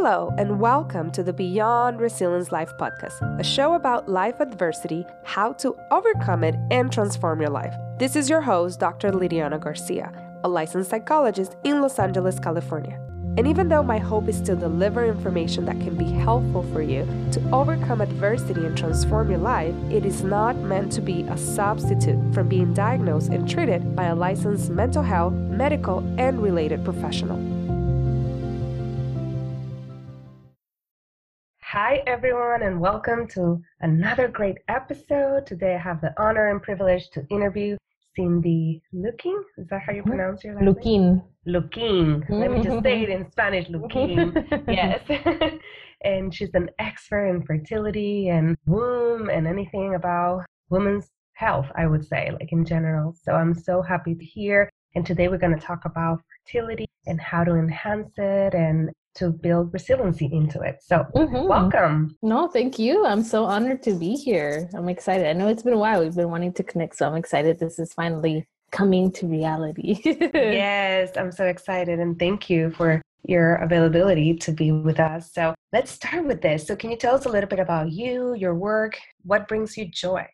Hello, and welcome to the Beyond Resilience Life podcast, a show about life adversity, how to overcome it, and transform your life. This is your host, Dr. Lydiana Garcia, a licensed psychologist in Los Angeles, California. And even though my hope is to deliver information that can be helpful for you to overcome adversity and transform your life, it is not meant to be a substitute from being diagnosed and treated by a licensed mental health, medical, and related professional. Hi, everyone, and welcome to another great episode. Today, I have the honor and privilege to interview Cindy Luquin. Is that how you mm-hmm. pronounce your last Luquin. name? Luquin. Let me just say it in Spanish, mm-hmm. Luquin. yes. and she's an expert in fertility and womb and anything about women's health, I would say, like in general. So I'm so happy to hear. And today we're going to talk about fertility and how to enhance it and to build resiliency into it. So, mm-hmm. welcome. No, thank you. I'm so honored to be here. I'm excited. I know it's been a while. We've been wanting to connect, so I'm excited this is finally coming to reality. yes, I'm so excited and thank you for your availability to be with us. So, let's start with this. So, can you tell us a little bit about you, your work, what brings you joy?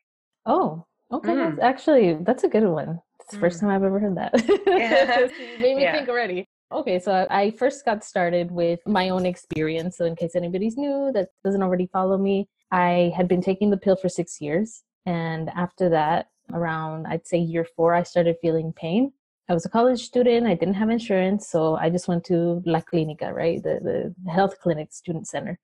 Oh, okay. Mm. That's actually, that's a good one. It's the mm. first time I've ever heard that. Yeah. made me yeah. think already. Okay, so I first got started with my own experience. So, in case anybody's new that doesn't already follow me, I had been taking the pill for six years. And after that, around I'd say year four, I started feeling pain. I was a college student, I didn't have insurance, so I just went to La Clinica, right? The, the health clinic student center.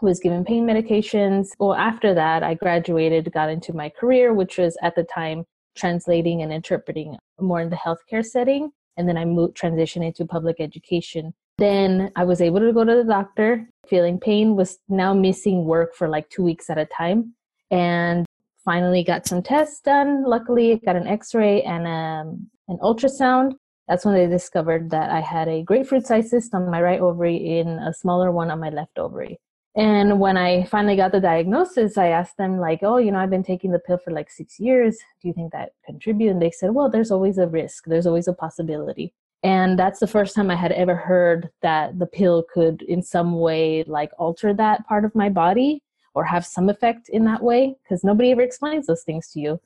Was given pain medications. Well, after that, I graduated, got into my career, which was at the time translating and interpreting more in the healthcare setting and then I moved transition into public education. Then I was able to go to the doctor, feeling pain, was now missing work for like two weeks at a time, and finally got some tests done. Luckily, got an X-ray and um, an ultrasound. That's when they discovered that I had a grapefruit cyst on my right ovary in a smaller one on my left ovary. And when I finally got the diagnosis, I asked them, like, oh, you know, I've been taking the pill for like six years. Do you think that contribute? And they said, well, there's always a risk, there's always a possibility. And that's the first time I had ever heard that the pill could, in some way, like alter that part of my body or have some effect in that way, because nobody ever explains those things to you.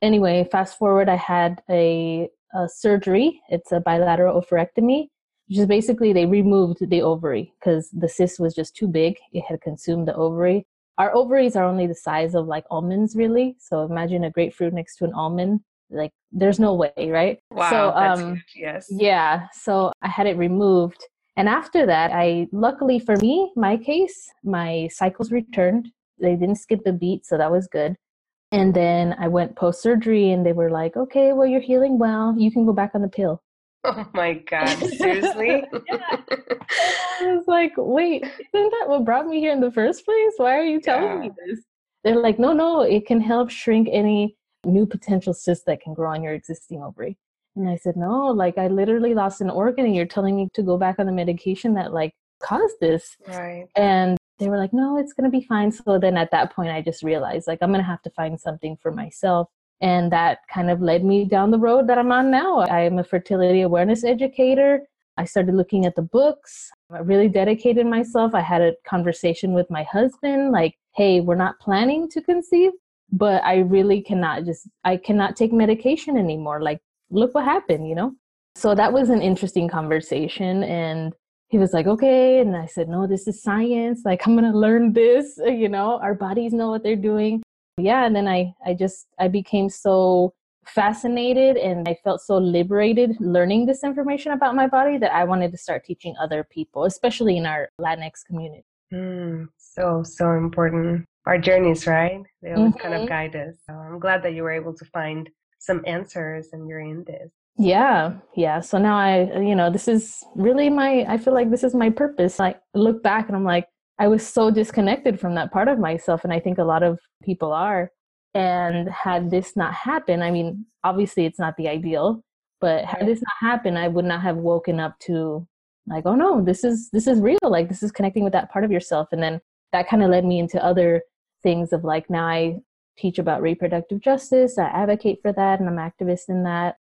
Anyway, fast forward, I had a, a surgery. It's a bilateral oophorectomy just basically they removed the ovary because the cyst was just too big. It had consumed the ovary. Our ovaries are only the size of like almonds, really. So imagine a grapefruit next to an almond. Like there's no way, right? Wow. So, um, yes. Yeah. So I had it removed. And after that, I luckily for me, my case, my cycles returned. They didn't skip a beat, so that was good. And then I went post surgery, and they were like, "Okay, well, you're healing well. You can go back on the pill." Oh my God, seriously? yeah. I was like, wait, isn't that what brought me here in the first place? Why are you telling yeah. me this? They're like, no, no, it can help shrink any new potential cysts that can grow on your existing ovary. And I said, no, like I literally lost an organ and you're telling me to go back on the medication that like caused this. Right. And they were like, no, it's going to be fine. So then at that point, I just realized like I'm going to have to find something for myself and that kind of led me down the road that I'm on now. I am a fertility awareness educator. I started looking at the books. I really dedicated myself. I had a conversation with my husband like, hey, we're not planning to conceive, but I really cannot just, I cannot take medication anymore. Like, look what happened, you know? So that was an interesting conversation. And he was like, okay. And I said, no, this is science. Like, I'm going to learn this. You know, our bodies know what they're doing yeah and then i i just i became so fascinated and i felt so liberated learning this information about my body that i wanted to start teaching other people especially in our latinx community. Mm, so so important. Our journeys right? They always mm-hmm. kind of mm-hmm. guide us. So i'm glad that you were able to find some answers and you're in this yeah yeah. So now i you know this is really my i feel like this is my purpose. I look back and i'm like I was so disconnected from that part of myself. And I think a lot of people are. And had this not happened, I mean, obviously it's not the ideal, but had this not happened, I would not have woken up to like, oh no, this is this is real. Like this is connecting with that part of yourself. And then that kind of led me into other things of like now I teach about reproductive justice, I advocate for that and I'm activist in that.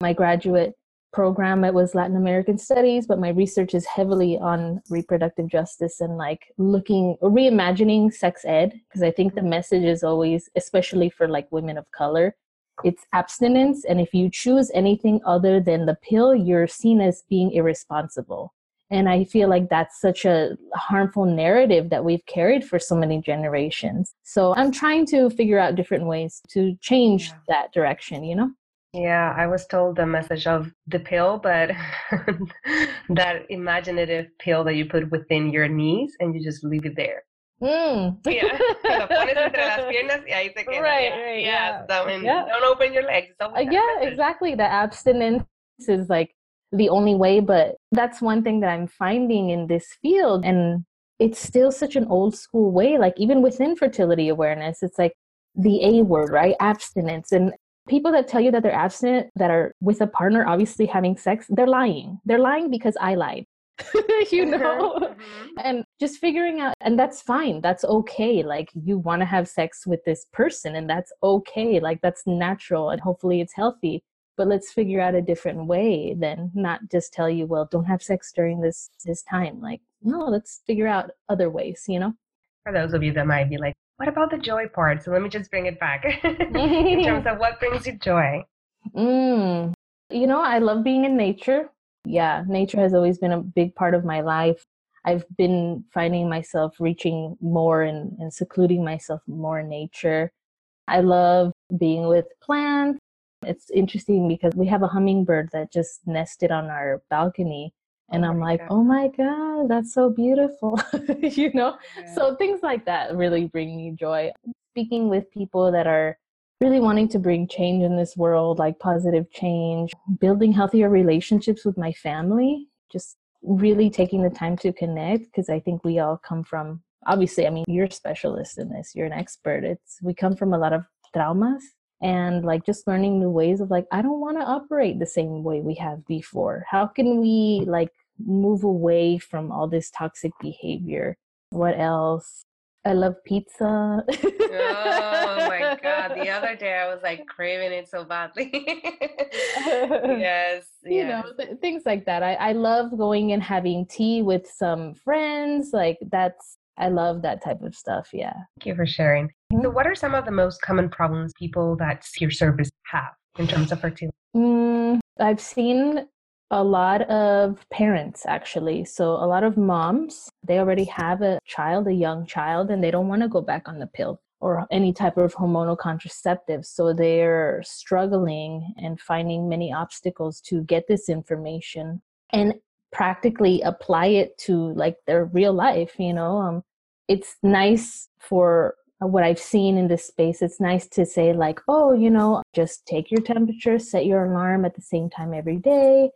My graduate program it was latin american studies but my research is heavily on reproductive justice and like looking reimagining sex ed because i think the mm-hmm. message is always especially for like women of color it's abstinence and if you choose anything other than the pill you're seen as being irresponsible. And i feel like that's such a harmful narrative that we've carried for so many generations. So i'm trying to figure out different ways to change yeah. that direction you know yeah, I was told the message of the pill, but that imaginative pill that you put within your knees and you just leave it there. Mm. Yeah, lo pones entre las piernas y ahí se queda. Right, yeah. right. Yeah, yeah. So, yeah. don't open your legs. Uh, yeah, message. exactly. The abstinence is like the only way, but that's one thing that I'm finding in this field. And it's still such an old school way, like even within fertility awareness, it's like the A word, right? Abstinence. And people that tell you that they're abstinent that are with a partner obviously having sex they're lying. They're lying because i lied. You mm-hmm, know? Mm-hmm. and just figuring out and that's fine. That's okay. Like you want to have sex with this person and that's okay. Like that's natural and hopefully it's healthy. But let's figure out a different way than not just tell you well don't have sex during this this time. Like no let's figure out other ways you know? For those of you that might be like what about the joy part? So let me just bring it back in terms of what brings you joy. Mm, you know, I love being in nature. Yeah, nature has always been a big part of my life. I've been finding myself reaching more and, and secluding myself more in nature. I love being with plants. It's interesting because we have a hummingbird that just nested on our balcony and oh i'm like god. oh my god that's so beautiful you know yeah. so things like that really bring me joy speaking with people that are really wanting to bring change in this world like positive change building healthier relationships with my family just really taking the time to connect because i think we all come from obviously i mean you're a specialist in this you're an expert it's we come from a lot of traumas and like just learning new ways of like i don't want to operate the same way we have before how can we like move away from all this toxic behavior what else i love pizza oh my god the other day i was like craving it so badly yes you yes. know th- things like that I, I love going and having tea with some friends like that's I love that type of stuff. Yeah. Thank you for sharing. Mm-hmm. So, what are some of the most common problems people that your service have in terms of fertility? Mm, I've seen a lot of parents actually. So, a lot of moms, they already have a child, a young child, and they don't want to go back on the pill or any type of hormonal contraceptive. So, they're struggling and finding many obstacles to get this information. And practically apply it to like their real life you know um, it's nice for Uh, what I've seen in this space, it's nice to say, like, oh, you know, just take your temperature, set your alarm at the same time every day,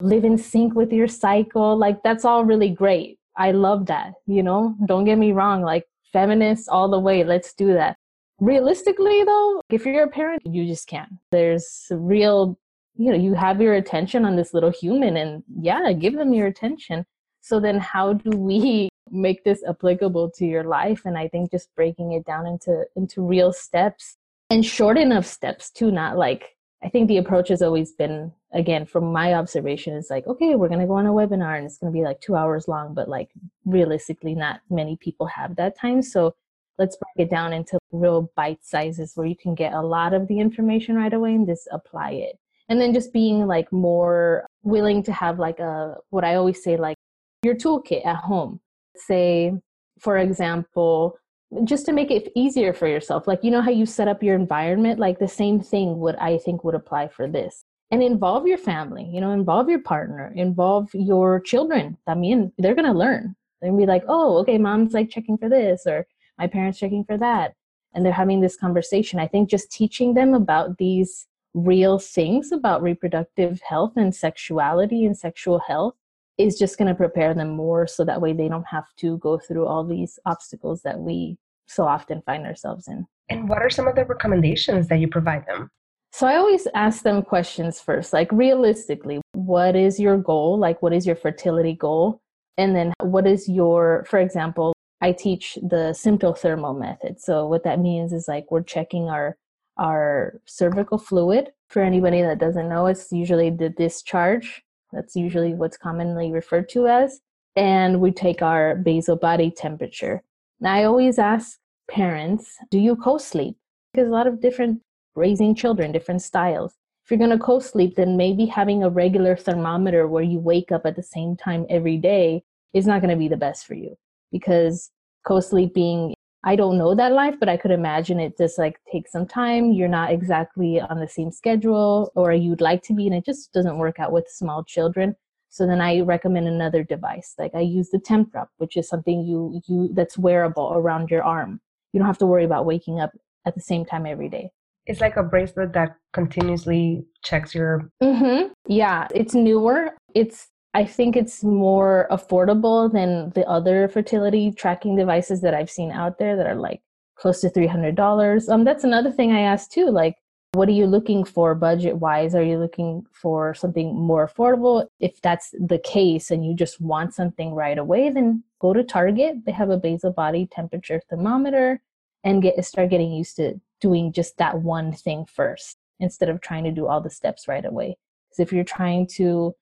live in sync with your cycle. Like, that's all really great. I love that, you know, don't get me wrong, like, feminists all the way, let's do that. Realistically, though, if you're a parent, you just can't. There's real you know you have your attention on this little human and yeah give them your attention so then how do we make this applicable to your life and i think just breaking it down into into real steps and short enough steps too not like i think the approach has always been again from my observation is like okay we're going to go on a webinar and it's going to be like two hours long but like realistically not many people have that time so let's break it down into real bite sizes where you can get a lot of the information right away and just apply it. And then just being like more willing to have like a what i always say like your toolkit at home say for example just to make it easier for yourself like you know how you set up your environment? Like the same thing would i think would apply for this. And involve your family you know involve your partner involve your children i mean they're going to learn to be like oh okay mom's like checking for this or my parents checking for that. And they're having this conversation. I think just teaching them about these real things about reproductive health and sexuality and sexual health is just going to prepare them more so that way they don't have to go through all these obstacles that we so often find ourselves in. And what are some of the recommendations that you provide them? So I always ask them questions first, like realistically, what is your goal? Like, what is your fertility goal? And then what is your, for example, I teach the symptothermal method. So what that means is like we're checking our our cervical fluid For anybody that doesn't know, it's usually the discharge. That's usually what's commonly referred to as. And we take our basal body temperature. Now, I always ask parents, do you co sleep? Because a lot of different raising children, different styles. If you're going to co sleep, then maybe having a regular thermometer where you wake up at the same time every day is not going to be the best for you because co sleeping, I don't know that life, but I could imagine it just like takes some time. You're not exactly on the same schedule or you'd like to be, and it just doesn't work out with small children. So then I recommend another device. Like I use the Tempdrop, which is something you you that's wearable around your arm. You don't have to worry about waking up at the same time every day. It's like a bracelet that continuously checks your. Mm-hmm. Yeah, it's newer. It's I think it's more affordable than the other fertility tracking devices that I've seen out there that are like close to three hundred dollars. Um, that's another thing I asked too. Like, what are you looking for budget wise? Are you looking for something more affordable? If that's the case and you just want something right away, then go to Target. They have a basal body temperature thermometer and get start getting used to doing just that one thing first instead of trying to do all the steps right away. Because if you're trying to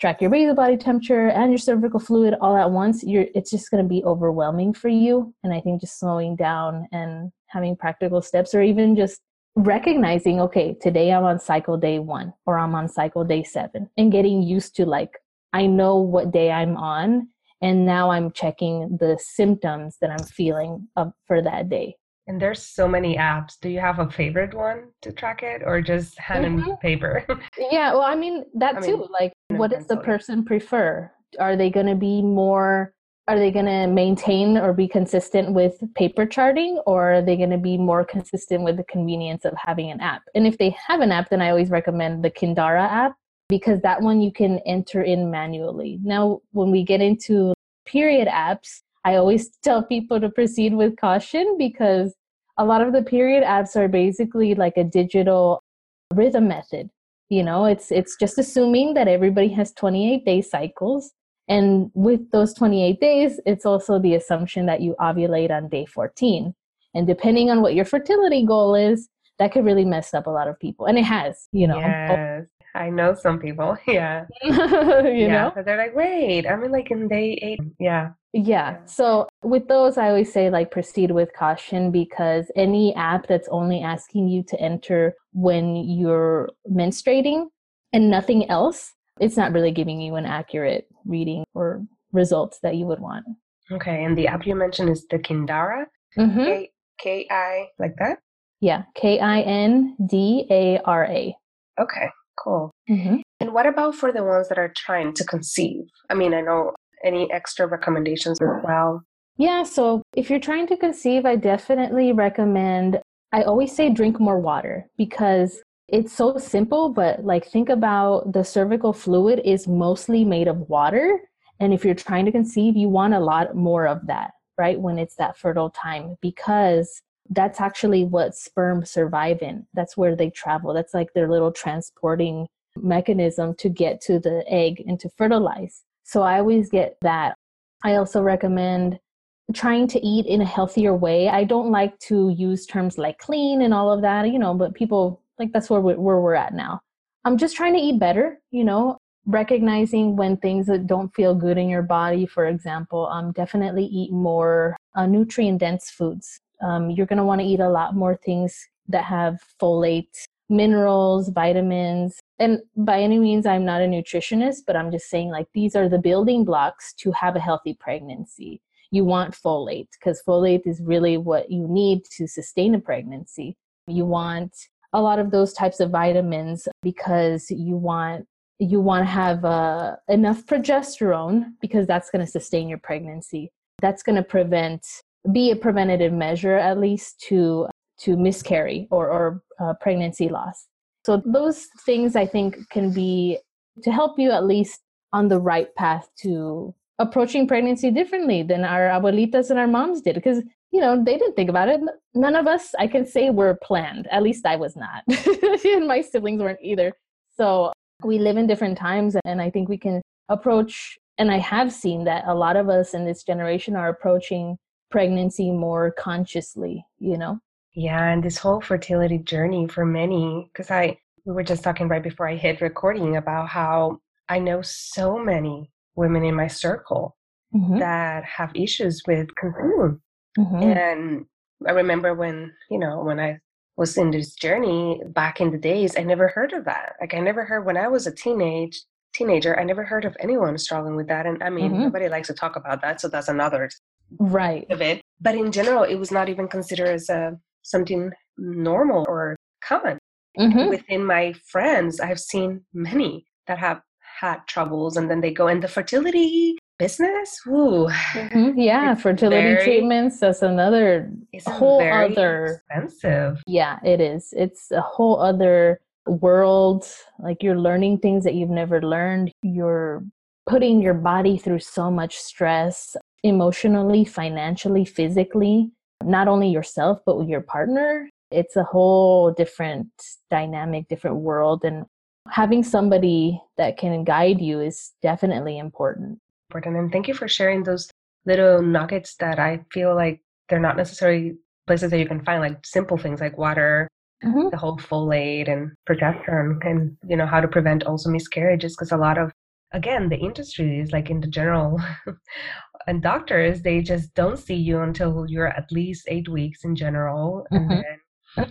track your basal body temperature and your cervical fluid all at once, you're it's just going to be overwhelming for you. And I think just slowing down and having practical steps, or even just recognizing, okay, today I'm on cycle day one or I'm on cycle day seven, and getting used to like I know what day I'm on, and now I'm checking the symptoms that I'm feeling for that day. And there's so many apps. Do you have a favorite one to track it or just hand mm-hmm. and paper? yeah, well, I mean, that I too. Mean, like, what does the person prefer? Are they going to be more, are they going to maintain or be consistent with paper charting or are they going to be more consistent with the convenience of having an app? And if they have an app, then I always recommend the Kindara app because that one you can enter in manually. Now, when we get into period apps, I always tell people to proceed with caution because a lot of the period apps are basically like a digital rhythm method. You know, it's it's just assuming that everybody has 28 day cycles and with those 28 days, it's also the assumption that you ovulate on day 14. And depending on what your fertility goal is, that could really mess up a lot of people. And it has, you know. Yes. I know some people. Yeah. you yeah. know? They're like, wait, I'm in like in day eight. Yeah. Yeah. So with those, I always say like proceed with caution because any app that's only asking you to enter when you're menstruating and nothing else, it's not really giving you an accurate reading or results that you would want. Okay. And the app you mentioned is the Kindara? Mm-hmm. K I, like that? Yeah. K I N D A R A. Okay. Cool. Mm-hmm. And what about for the ones that are trying to conceive? I mean, I know any extra recommendations as well? Yeah, so if you're trying to conceive, I definitely recommend, I always say drink more water because it's so simple, but like think about the cervical fluid is mostly made of water. And if you're trying to conceive, you want a lot more of that, right? When it's that fertile time, because that's actually what sperm survive in. That's where they travel. That's like their little transporting mechanism to get to the egg and to fertilize. So I always get that. I also recommend trying to eat in a healthier way. I don't like to use terms like clean and all of that, you know, but people like that's where, we, where we're at now. I'm just trying to eat better, you know, recognizing when things that don't feel good in your body, for example, um, definitely eat more uh, nutrient dense foods. Um, you're going to want to eat a lot more things that have folate, minerals, vitamins. And by any means, I'm not a nutritionist, but I'm just saying, like, these are the building blocks to have a healthy pregnancy. You want folate because folate is really what you need to sustain a pregnancy. You want a lot of those types of vitamins because you want you want to have uh, enough progesterone because that's going to sustain your pregnancy. That's going to prevent be a preventative measure at least to to miscarry or, or uh, pregnancy loss. So those things I think can be to help you at least on the right path to approaching pregnancy differently than our abuelitas and our moms did because you know they didn't think about it. None of us i can say were planned. At least i was not. And my siblings weren't either. So we live in different times and i think we can approach and i have seen that a lot of us in this generation are approaching pregnancy more consciously you know yeah, and this whole fertility journey for many, because I we were just talking right before I hit recording about how I know so many women in my circle mm-hmm. that have issues with concealing. Mm-hmm. And I remember when, you know, when I was in this journey back in the days, I never heard of that. Like I never heard when I was a teenage teenager, I never heard of anyone struggling with that. And I mean, mm-hmm. nobody likes to talk about that, so that's another right of it. But in general, it was not even considered as a something normal or common. Mm-hmm. Within my friends, I've seen many that have had troubles, and then they go in the fertility business. Ooh, mm-hmm. yeah, fertility very, treatments. That's another whole other expensive. Yeah, it is. It's a whole other world. Like you're learning things that you've never learned. You're putting your body through so much stress emotionally, financially, physically, not only yourself, but with your partner. It's a whole different dynamic, different world. And having somebody that can guide you is definitely important. Important. And thank you for sharing those little nuggets that I feel like they're not necessarily places that you can find, like simple things like water, mm-hmm. the whole folate and progesterone, and you know how to prevent also miscarriages. Because a lot of again the industry is like in the general and doctors they just don't see you until you're at least eight weeks in general mm-hmm. and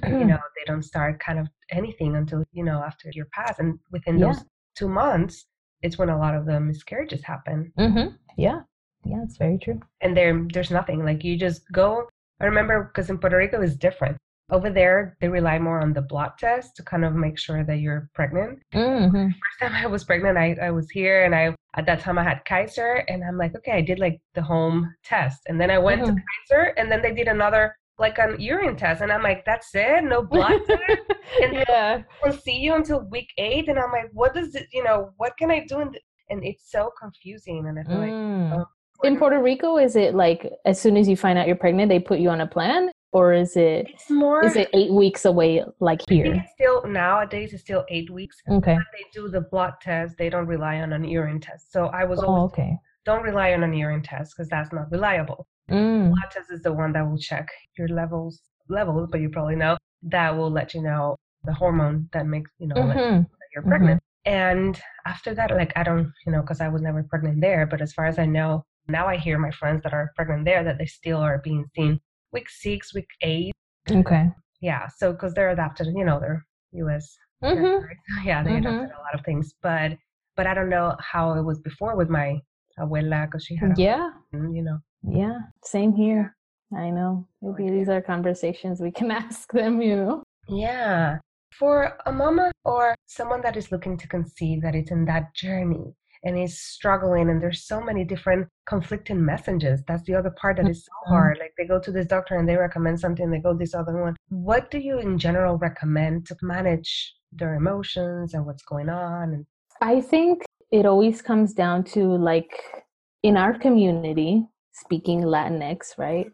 then you know they don't start kind of anything until you know after you're past and within yeah. those two months it's when a lot of the miscarriages happen mm-hmm. yeah yeah it's very true and there there's nothing like you just go i remember because in puerto rico is different over there they rely more on the blood test to kind of make sure that you're pregnant mm-hmm. first time i was pregnant I, I was here and i at that time i had kaiser and i'm like okay i did like the home test and then i went mm-hmm. to kaiser and then they did another like an urine test and i'm like that's it no blood test and yeah will see you until week eight and i'm like what does it you know what can i do in and it's so confusing and i feel mm. like oh, in Puerto Rico, is it like as soon as you find out you're pregnant, they put you on a plan? Or is it it's more is it eight weeks away like here? it's still nowadays it's still eight weeks okay. when they do the blood test. They don't rely on an urine test. So i was oh, always okay. don't rely on an urine test because that's not reliable. Mm. blood test is the one that will check your levels levels but you probably know that will let you know the hormone that makes you know mm-hmm. you you're pregnant. Mm-hmm. and after that like i don't you know because i was never pregnant there but as far as i know now i hear my friends that are pregnant there that they still are being seen week six, week eight. Okay. Yeah. So because they're adapted, you know, they're U.S. Mm-hmm. Yeah, they mm-hmm. adapted a lot of things, but but I don't know how it was before with my abuela because she had. Yeah. you know. Yeah. Same here. I know. Maybe these are conversations we can ask them. You know. Yeah. For a mama or someone that is looking to conceive that is in that journey, and is struggling and there's so many different conflicting messages. That's the other part that is so mm-hmm. hard. Like they go to this doctor and they recommend something they go to this other one. What do you in general recommend to manage their emotions and what's going on i think it always comes down to like in our community speaking latinx right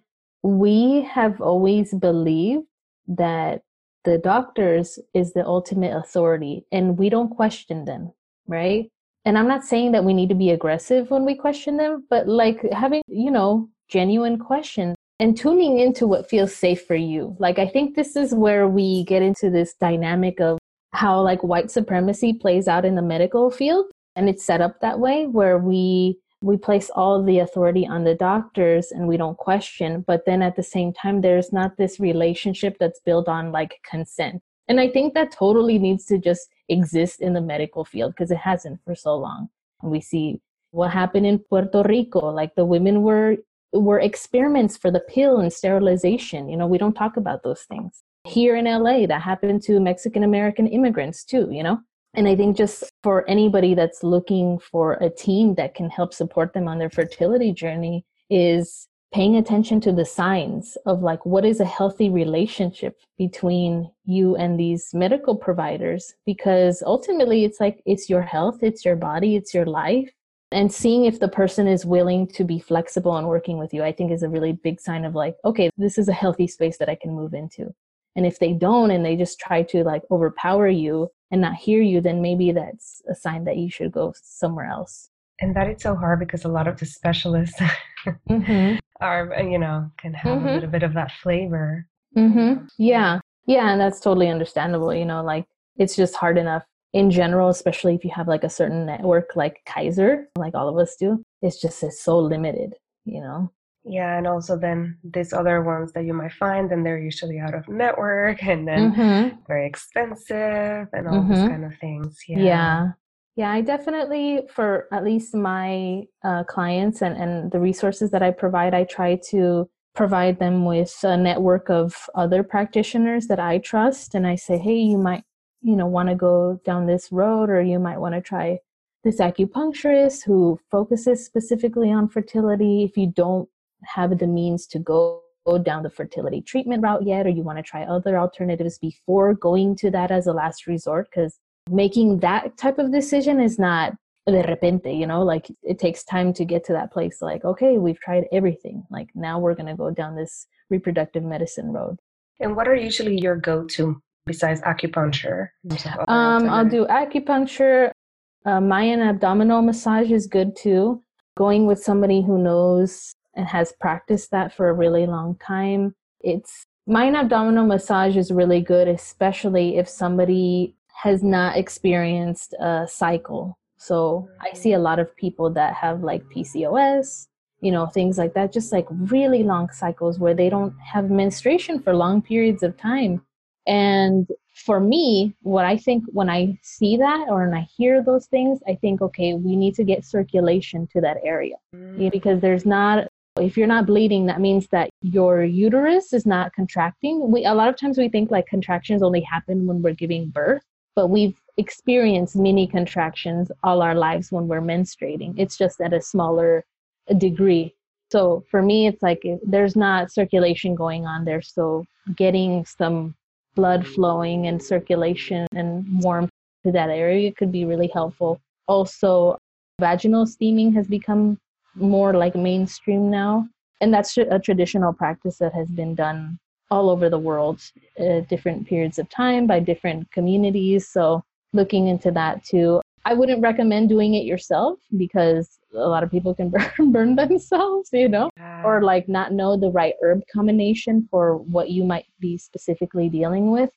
we have always believed that the doctors is the ultimate authority and we don't question them right and i'm not saying that we need to be aggressive when we question them but like having you know genuine questions and tuning into what feels safe for you. Like i think this is where we get into this dynamic of how like white supremacy plays out in the medical field and it's set up that way where we we place all the authority on the doctors and we don't question but then at the same time there's not this relationship that's built on like consent and i think that totally needs to just exist in the medical field because it hasn't for so long. And we see what happened in Puerto Rico, like the women were were experiments for the pill and sterilization. You know, we don't talk about those things. Here in LA, that happened to Mexican American immigrants too, you know? And I think just for anybody that's looking for a team that can help support them on their fertility journey is paying attention to the signs of like what is a healthy relationship between you and these medical providers because ultimately it's like it's your health it's your body it's your life. And seeing if the person is willing to be flexible and working with you i think is a really big sign of like okay this is a healthy space that i can move into. And if they don't and they just try to like overpower you and not hear you then maybe that's a sign that you should go somewhere else and that it's so hard because a lot of the specialists mm-hmm. are uh, you know can have mm-hmm. a little bit of that flavor mm-hmm. yeah yeah and that's totally understandable you know like it's just hard enough in general, especially if you have like a certain network like Kaiser, like all of us do. It's just it's so limited, you know. Yeah, and also then these other ones that you might find, and they're usually out of network and then mm-hmm. very expensive and all mm-hmm. these kind of things. Yeah. Yeah. Yeah, I definitely, for at least my uh, clients and, and the resources that I provide, I try to provide them with a network of other practitioners that I trust. And I say, hey, you might, you know, want to go down this road, or you might want to try this acupuncturist who focuses specifically on fertility. If you don't have the means to go down the fertility treatment route yet, or you want to try other alternatives before going to that as a last resort, because making that type of decision is not de repente, you know, like it takes time to get to that place. Like, okay, we've tried everything. Like now we're going to go down this reproductive medicine road. And what are usually your go to besides acupuncture? Um, I'll do acupuncture. Uh, Mayan abdominal massage is good too. Going with somebody who knows and has practiced that for a really long time. It's Mayan abdominal massage is really good, especially if somebody has not experienced a cycle. So I see a lot of people that have like PCOS, you know, things like that, just like really long cycles where they don't have menstruation for long periods of time. And for me, what I think when I see that or when I hear those things, I think, okay, we need to get circulation to that area mm. because there's not if you're not bleeding, that means that your uterus is not contracting. We a lot of times we think like contractions only happen when we're giving birth, but we've experienced mini contractions all our lives when we're menstruating. It's just at a smaller degree. So for me, it's like eh, there's not circulation going on there. So getting some blood flowing and circulation and warmth to that area could be really helpful. Also, vaginal steaming has become more like mainstream now. And that's a traditional practice that has been done all over the world at different periods of time by different communities. So looking into that too. I wouldn't recommend doing it yourself because a lot of people can burn, burn themselves, you know, or like not know the right herb combination for what you might be specifically dealing with.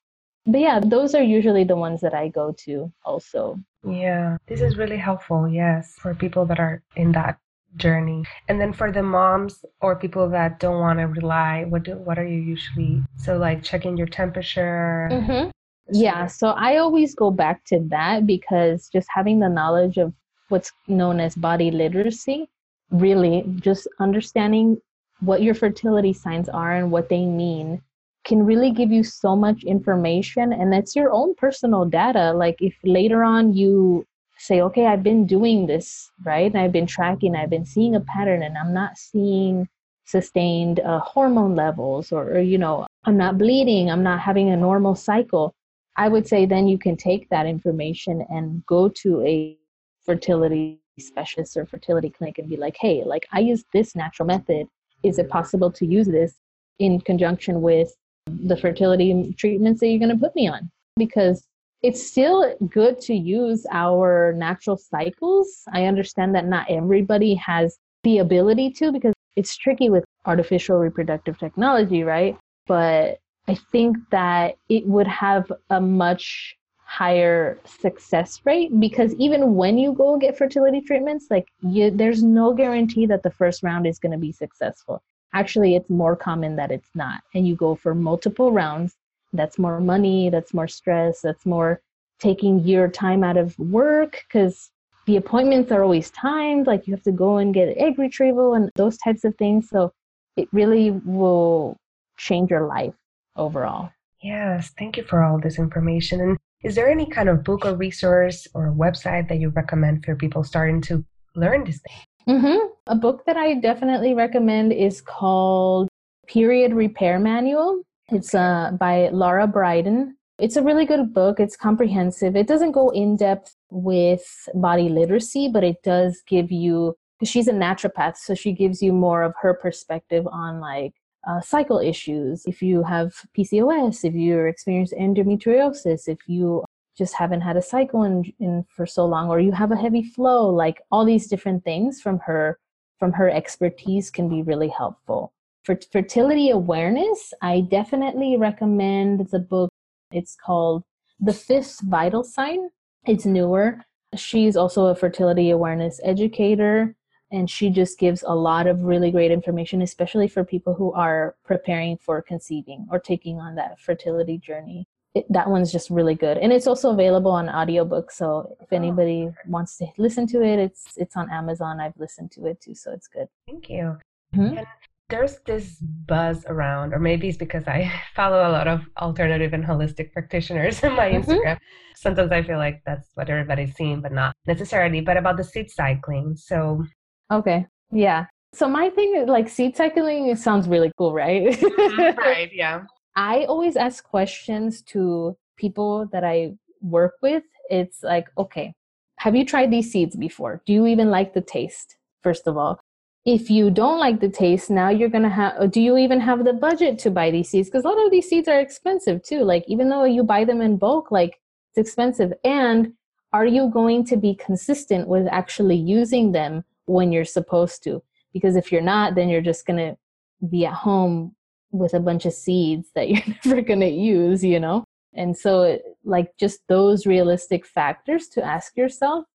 But yeah, those are usually the ones that I go to also. Yeah, this is really helpful, yes, for people that are in that journey. And then for the moms or people that don't want to rely what do, what are you usually so like checking your temperature? Mm-hmm. yeah so i always go back to that because just having the knowledge of what's known as body literacy really just understanding what your fertility signs are and what they mean can really give you so much information and that's your own personal data. Like if later on you say, okay, I've been doing this, right? And I've been tracking, I've been seeing a pattern, and I'm not seeing sustained uh, hormone levels, or, or, you know, I'm not bleeding, I'm not having a normal cycle. I would say then you can take that information and go to a fertility specialist or fertility clinic and be like, hey, like I use this natural method. Is it possible to use this in conjunction with the fertility treatments that you're going to put me on? Because it's still good to use our natural cycles. I understand that not everybody has the ability to because it's tricky with artificial reproductive technology, right? But I think that it would have a much higher success rate because even when you go get fertility treatments, like you, there's no guarantee that the first round is going to be successful. Actually, it's more common that it's not. And you go for multiple rounds that's more money that's more stress that's more taking your time out of work because the appointments are always timed like you have to go and get egg retrieval and those types of things. So it really will change your life overall. Yes thank you for all this information. And is there any kind of book or resource or website that you recommend for people starting to learn this thing? Mm-hmm. a book that i definitely recommend is called period repair manual it's uh, by Laura Briden. It's a really good book. It's comprehensive. It doesn't go in depth with body literacy, but it does give you, because she's a naturopath, so she gives you more of her perspective on like uh, cycle issues. If you have PCOS, if you're experiencing endometriosis, if you just haven't had a cycle in, in for so long, or you have a heavy flow, like all these different things from her from her expertise can be really helpful. For fertility awareness, I definitely recommend the book. It's called the fifth vital sign. It's newer. She's also a fertility awareness educator and she just gives a lot of really great information especially for people who are preparing for conceiving or taking on that fertility journey it, that one's just really good and it's also available on audiobook so if oh, anybody wants to listen to it it's it's on amazon i've listened to it too so it's good thank you mm-hmm. There's this buzz around or maybe it's because i follow a lot of alternative and holistic practitioners in my mm-hmm. instagram sometimes i feel like that's what everybody's seeing but not necessarily but about the seed cycling so okay yeah so my thing is like seed cycling sounds really cool right mm-hmm. right yeah I always ask questions to people that I work with. It's like, okay, have you tried these seeds before? Do you even like the taste? First of all, if you don't like the taste, now you're to have, uh, do you even have the budget to buy these seeds? Because a lot of these seeds are expensive too. Like, even though you buy them in bulk, like, it's expensive. And are you going to be consistent with actually using them when you're supposed to? Because if you're not, then you're just to be at home with a bunch of seeds that you're never to use, you know? And so, like, just those realistic factors to ask yourself,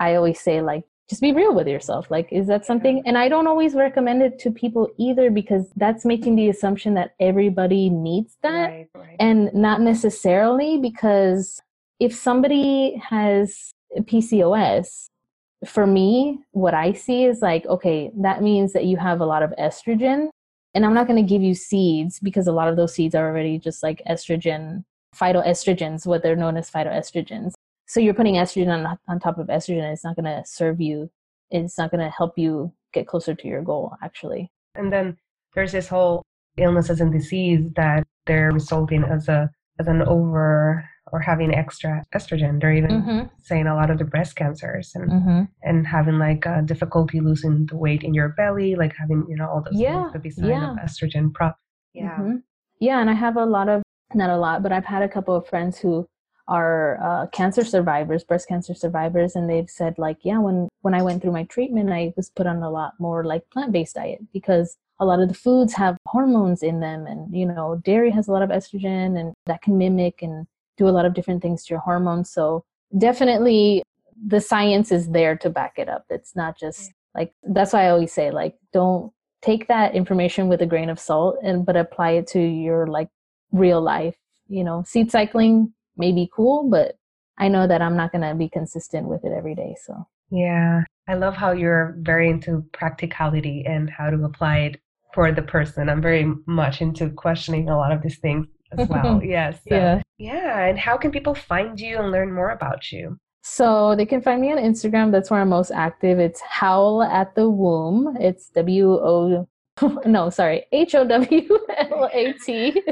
I always say, like, just be real with yourself. Like, is that something? And I don't always recommend it to people either because that's making the assumption that everybody needs that. Right, right. And not necessarily because if somebody has PCOS, for me, what I see is like, okay, that means that you have a lot of estrogen and I'm not going to give you seeds because a lot of those seeds are already just like estrogen, phytoestrogens, what they're known as phytoestrogens. So you're putting estrogen on, on top of estrogen. It's not going to serve you. It's not going to help you get closer to your goal, actually. And then there's this whole illnesses and disease that they're resulting as a as an over or having extra estrogen. They're even mm-hmm. saying a lot of the breast cancers and mm-hmm. and having like a difficulty losing the weight in your belly, like having you know all those yeah. things could be sign yeah. of estrogen prop. Yeah, mm-hmm. yeah, and I have a lot of not a lot, but I've had a couple of friends who are uh, cancer survivors, breast cancer survivors, and they've said like, yeah, when when I went through my treatment, I was put on a lot more like plant based diet because a lot of the foods have hormones in them, and you know, dairy has a lot of estrogen, and that can mimic and do a lot of different things to your hormones. So definitely the science is there to back it up. It's not just like that's why I always say like don't take that information with a grain of salt and but apply it to your like real life. You know, seed cycling may be cool, but I know that I'm not going to be consistent with it every day. So, yeah, I love how you're very into practicality and how to apply it for the person. I'm very much into questioning a lot of these things as well. yes. So, yeah. Yeah. And how can people find you and learn more about you? So they can find me on Instagram. That's where I'm most active. It's Howl at the Womb. It's W O no, sorry, H O W L A T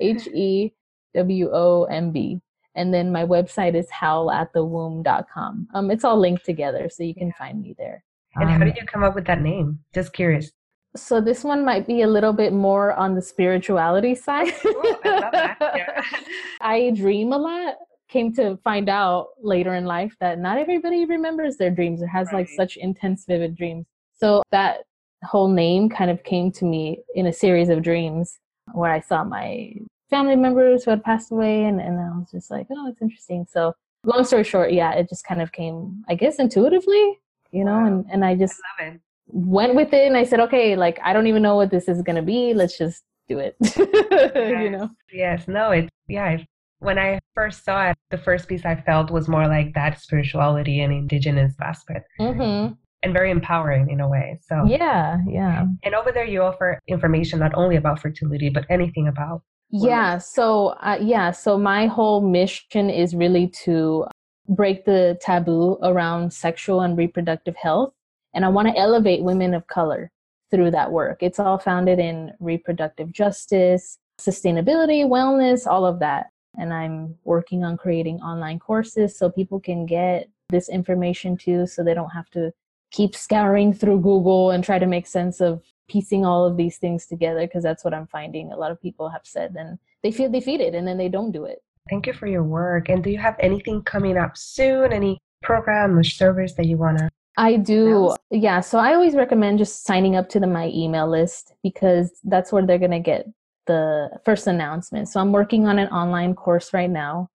H E W O M B. And then my website is howlatthewomb.com. Um, it's all linked together, so you can find me there. And um, how did you come up with that name? Just curious so this one might be a little bit more on the spirituality side. Ooh, I, yeah. I dream a lot. Came to find out later in life that not everybody remembers their dreams or has right. like such intense, vivid dreams. So that whole name kind of came to me in a series of dreams where I saw my family members who had passed away, and, and I was just like, oh, it's interesting. So, long story short, yeah, it just kind of came, I guess, intuitively, you know, wow. and, and I just. I went with it and I said, okay, like I don't even know what this is gonna be. Let's just do it. yes. you know? Yes. No, it yeah. When I first saw it, the first piece I felt was more like that spirituality and indigenous aspect. Mm-hmm. And very empowering in a way. So yeah, yeah. And over there, you offer information not only about fertility, but anything about yeah so uh, yeah so my whole mission is really to break the taboo around sexual and reproductive health and I want to elevate women of color through that work. It's all founded in reproductive justice, sustainability, wellness, all of that. And I'm working on creating online courses so people can get this information too, so they don't have to keep scouring through Google and try to make sense of piecing all of these things together because that's what I'm finding a lot of people have said and they feel defeated and then they don't do it. Thank you for your work. And do you have anything coming up soon? Any program or service that you want to I do. Yeah. So I always recommend just signing up to the my email list because that's where they're going to get the first announcement. So I'm working on an online course right now.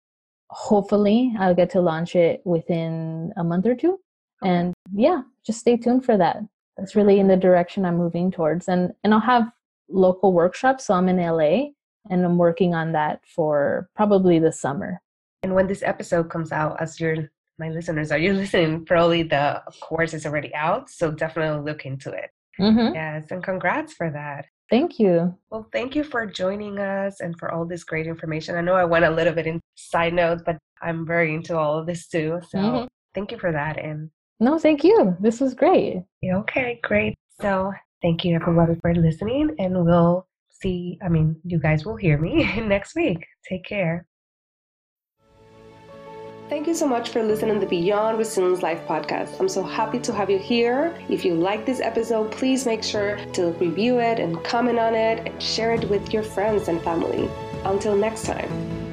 hopefully I'll get to launch it within a month or two. And yeah, just stay tuned for that. That's really in the direction I'm moving towards. And and I'll have local workshops. So I'm in LA and I'm working on that for probably the summer. And when this episode comes out, as you're my listeners, are you listening? Probably the course is already out. So definitely look into it. Mm-hmm. Yes, and congrats for that. Thank you. Well, thank you for joining us and for all this great information. I know I went a little bit in side notes, but I'm very into all of this too. So mm-hmm. thank you for that. And no, thank you. This was great. Okay, great. So thank you everybody for listening, and we'll see. I mean, you guys will hear me next week. Take care. Thank you so much for listening to the Beyond Resilience Life podcast. I'm so happy to have you here. If you like this episode, please make sure to review it and comment on it and share it with your friends and family. Until next time.